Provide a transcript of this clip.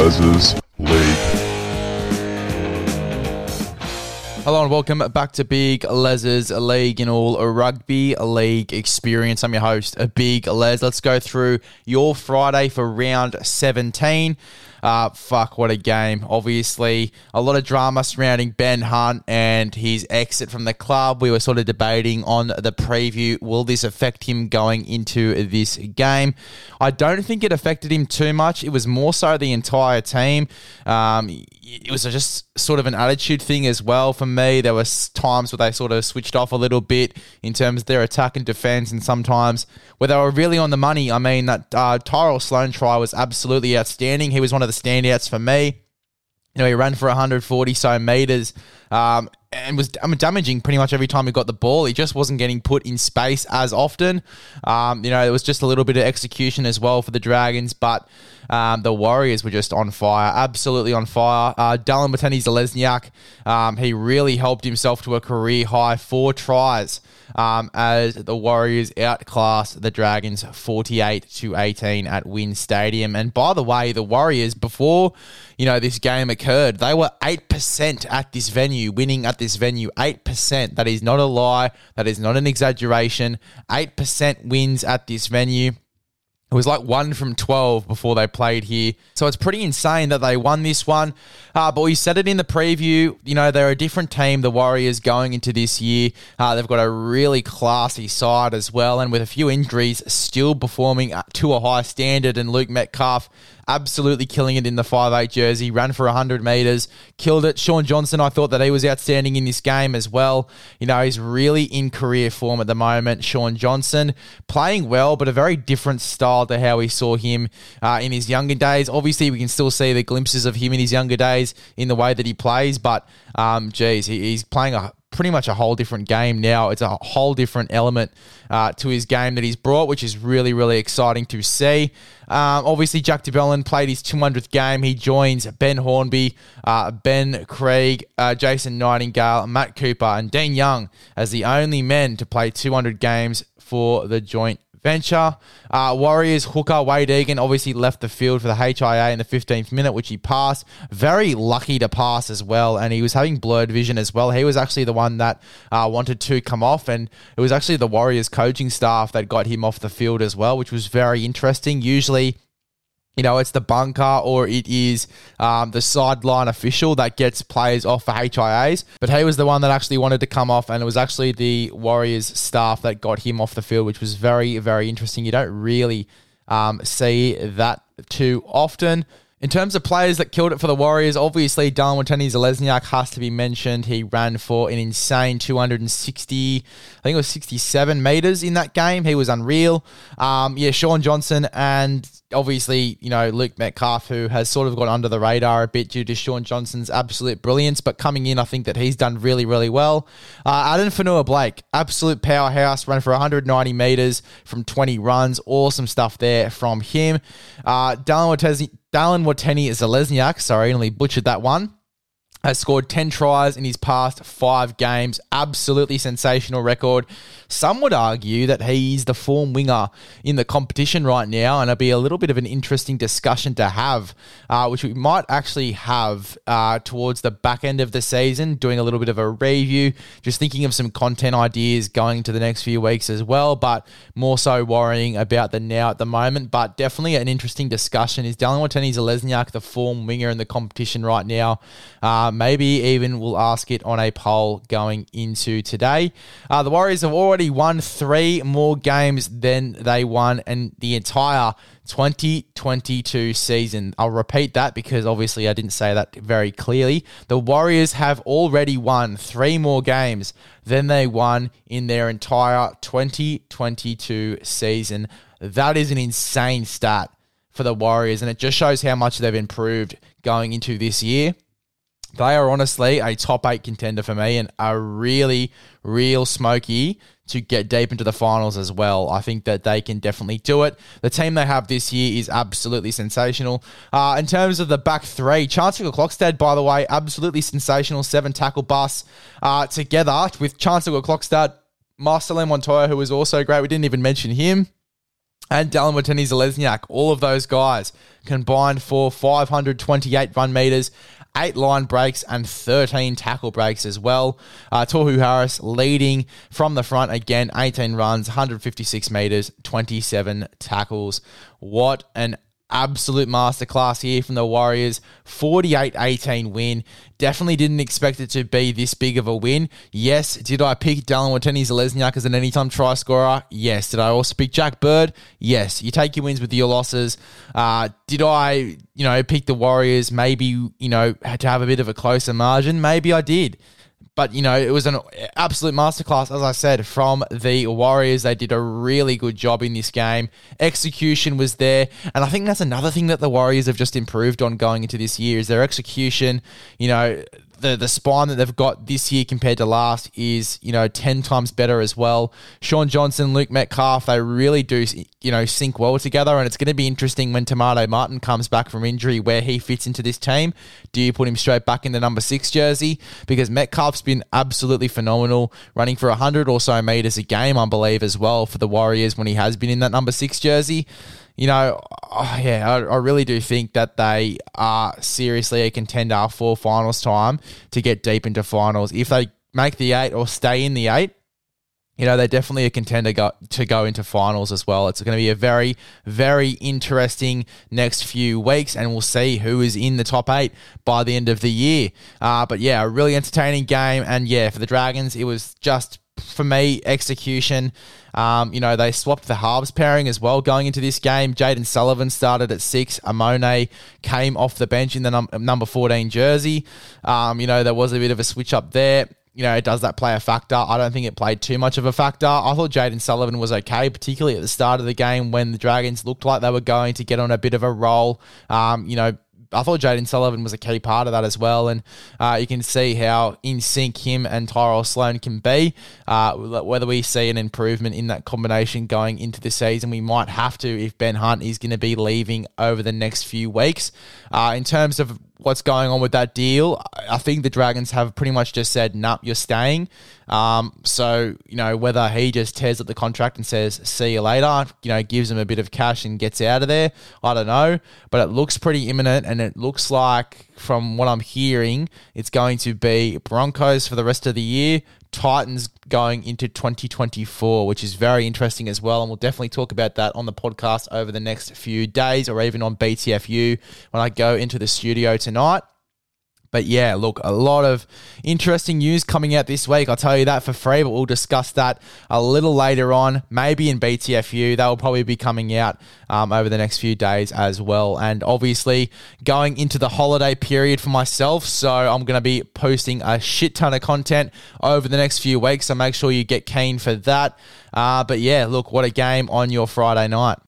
Les's League. Hello and welcome back to Big Les's League in all rugby league experience. I'm your host, Big Les. Let's go through your Friday for round 17. Uh, fuck, what a game. Obviously, a lot of drama surrounding Ben Hunt and his exit from the club. We were sort of debating on the preview will this affect him going into this game? I don't think it affected him too much. It was more so the entire team. Um, it was just sort of an attitude thing as well for me. There were times where they sort of switched off a little bit in terms of their attack and defense, and sometimes where they were really on the money. I mean, that uh, Tyrell Sloan try was absolutely outstanding. He was one of the standouts for me. You know, he ran for 140 so meters um, and was I mean, damaging pretty much every time he got the ball. He just wasn't getting put in space as often. Um, you know, it was just a little bit of execution as well for the Dragons, but um, the Warriors were just on fire, absolutely on fire. Uh, Dallin Watene-Zelezniak, um, he really helped himself to a career high four tries um, as the Warriors outclassed the Dragons 48 to 18 at WIN Stadium. And by the way, the Warriors before you know this game occurred, they were eight percent at this venue, winning at this venue eight percent. That is not a lie. That is not an exaggeration. Eight percent wins at this venue. It was like one from 12 before they played here. So it's pretty insane that they won this one. Uh, but we said it in the preview. You know, they're a different team, the Warriors, going into this year. Uh, they've got a really classy side as well. And with a few injuries, still performing to a high standard. And Luke Metcalf absolutely killing it in the 5'8 jersey, ran for 100 metres, killed it. Shaun Johnson, I thought that he was outstanding in this game as well. You know, he's really in career form at the moment. Shaun Johnson playing well, but a very different style to how we saw him uh, in his younger days. Obviously, we can still see the glimpses of him in his younger days in the way that he plays, but um, geez, he, he's playing a pretty much a whole different game now. It's a whole different element uh, to his game that he's brought, which is really, really exciting to see. Um, obviously, Jack de Belin played his 200th game. He joins Ben Hornby, uh, Ben Creagh, uh, Jason Nightingale, Matt Cooper, and Dean Young as the only men to play 200 games for the joint venture. Uh, Warriors hooker Wade Egan obviously left the field for the HIA in the 15th minute, which he passed. Very lucky to pass as well, and he was having blurred vision as well. He was actually the one that uh, wanted to come off, and it was actually the Warriors coaching staff that got him off the field as well, which was very interesting. Usually, you know, it's the bunker or it is um, the sideline official that gets players off for HIAs. But he was the one that actually wanted to come off, and it was actually the Warriors staff that got him off the field, which was very, very interesting. You don't really um, see that too often. In terms of players that killed it for the Warriors, obviously Dallin Watene-Zelezniak has to be mentioned. He ran for an insane 260, I think it was 67 meters in that game. He was unreal. Um, yeah, Shaun Johnson and obviously, you know, Luke Metcalf, who has sort of gone under the radar a bit due to Shaun Johnson's absolute brilliance, but coming in, I think that he's done really, really well. Uh, Addin Fonua-Blake, absolute powerhouse, ran for 190 meters from 20 runs. Awesome stuff there from him. Uh, Dallin Watene Dallin Watene-Zelezniak, sorry, only butchered that one has scored 10 tries in his past five games. Absolutely sensational record. Some would argue that he's the form winger in the competition right now, and it'll be a little bit of an interesting discussion to have, uh, which we might actually have uh, towards the back end of the season, doing a little bit of a review, just thinking of some content ideas going into the next few weeks as well, but more so worrying about the now at the moment. But definitely an interesting discussion. Is Dallin Watene-Zelezniak the form winger in the competition right now? Uh, maybe even we'll ask it on a poll going into today. Uh, the Warriors have already won three more games than they won in the entire 2022 season. I'll repeat that because obviously I didn't say that very clearly. The Warriors have already won three more games than they won in their entire 2022 season. That is an insane stat for the Warriors, and it just shows how much they've improved going into this year. They are honestly a top eight contender for me and a really, real smoky to get deep into the finals as well. I think that they can definitely do it. The team they have this year is absolutely sensational. Uh, in terms of the back three, Charnze Nicoll-Klokstad, by the way, absolutely sensational. Seven tackle bus uh, together with Charnze Nicoll-Klokstad Marcelo Montoya, who was also great. We didn't even mention him. And Dallin Watene-Zelezniak, all of those guys combined for 528 run meters, eight line breaks, and 13 tackle breaks as well. Uh, Tohu Harris leading from the front again, 18 runs, 156 meters, 27 tackles. What an absolute masterclass here from the Warriors. 48 18 win. Definitely didn't expect it to be this big of a win. Yes. Did I pick Dallin Watene-Zelezniak as an anytime try scorer? Yes. Did I also pick Jack Bird? Yes. You take your wins with your losses. Uh, did I, you know, pick the Warriors maybe, you know, had to have a bit of a closer margin? Maybe I did. But, you know, it was an absolute masterclass, as I said, from the Warriors. They did a really good job in this game. Execution was there. And I think that's another thing that the Warriors have just improved on going into this year is their execution. You know, the the spine that they've got this year compared to last is you know ten times better as well. Shaun Johnson, Luke Metcalf, they really do you know sync well together, and it's going to be interesting when Maire Martin comes back from injury where he fits into this team. Do you put him straight back in the number six jersey because Metcalf's been absolutely phenomenal, running for hundred or so meters a game, I believe as well for the Warriors when he has been in that number six jersey you know, oh, yeah, I, I, really do think that they are seriously a contender for finals time to get deep into finals. If they make the eight or stay in the eight, you know, they're definitely a contender go, to go into finals as well. It's going to be a very, very interesting next few weeks, and we'll see who is in the top eight by the end of the year. Uh, but yeah, a really entertaining game. And yeah, for the Dragons, it was just for me, execution. Um, you know, they swapped the halves pairing as well going into this game. Jayden Sullivan started at six. Amone came off the bench in the num- number 14 jersey. Um, you know, there was a bit of a switch up there. You know, does that play a factor? I don't think it played too much of a factor. I thought Jayden Sullivan was okay, particularly at the start of the game when the Dragons looked like they were going to get on a bit of a roll. Um, you know, I thought Jayden Sullivan was a key part of that as well, and uh, you can see how in sync him and Tyrell Sloan can be. Uh, whether we see an improvement in that combination going into the season, we might have to if Ben Hunt is going to be leaving over the next few weeks. Uh, in terms of what's going on with that deal. I think the Dragons have pretty much just said, "Nah, you're staying." Um, so you know whether he just tears up the contract and says, "See you later," you know, gives him a bit of cash and gets out of there. I don't know, but it looks pretty imminent, and it looks like, from what I'm hearing, it's going to be Broncos for the rest of the year. Titans going into 2024, which is very interesting as well. And we'll definitely talk about that on the podcast over the next few days or even on BTFU when I go into the studio tonight. But yeah, look, a lot of interesting news coming out this week. I'll tell you that for free, but we'll discuss that a little later on, maybe in BTFU. That will probably be coming out um, over the next few days as well. And obviously, going into the holiday period for myself. So I'm going to be posting a shit ton of content over the next few weeks. So make sure you get keen for that. Uh, but yeah, look, what a game on your Friday night.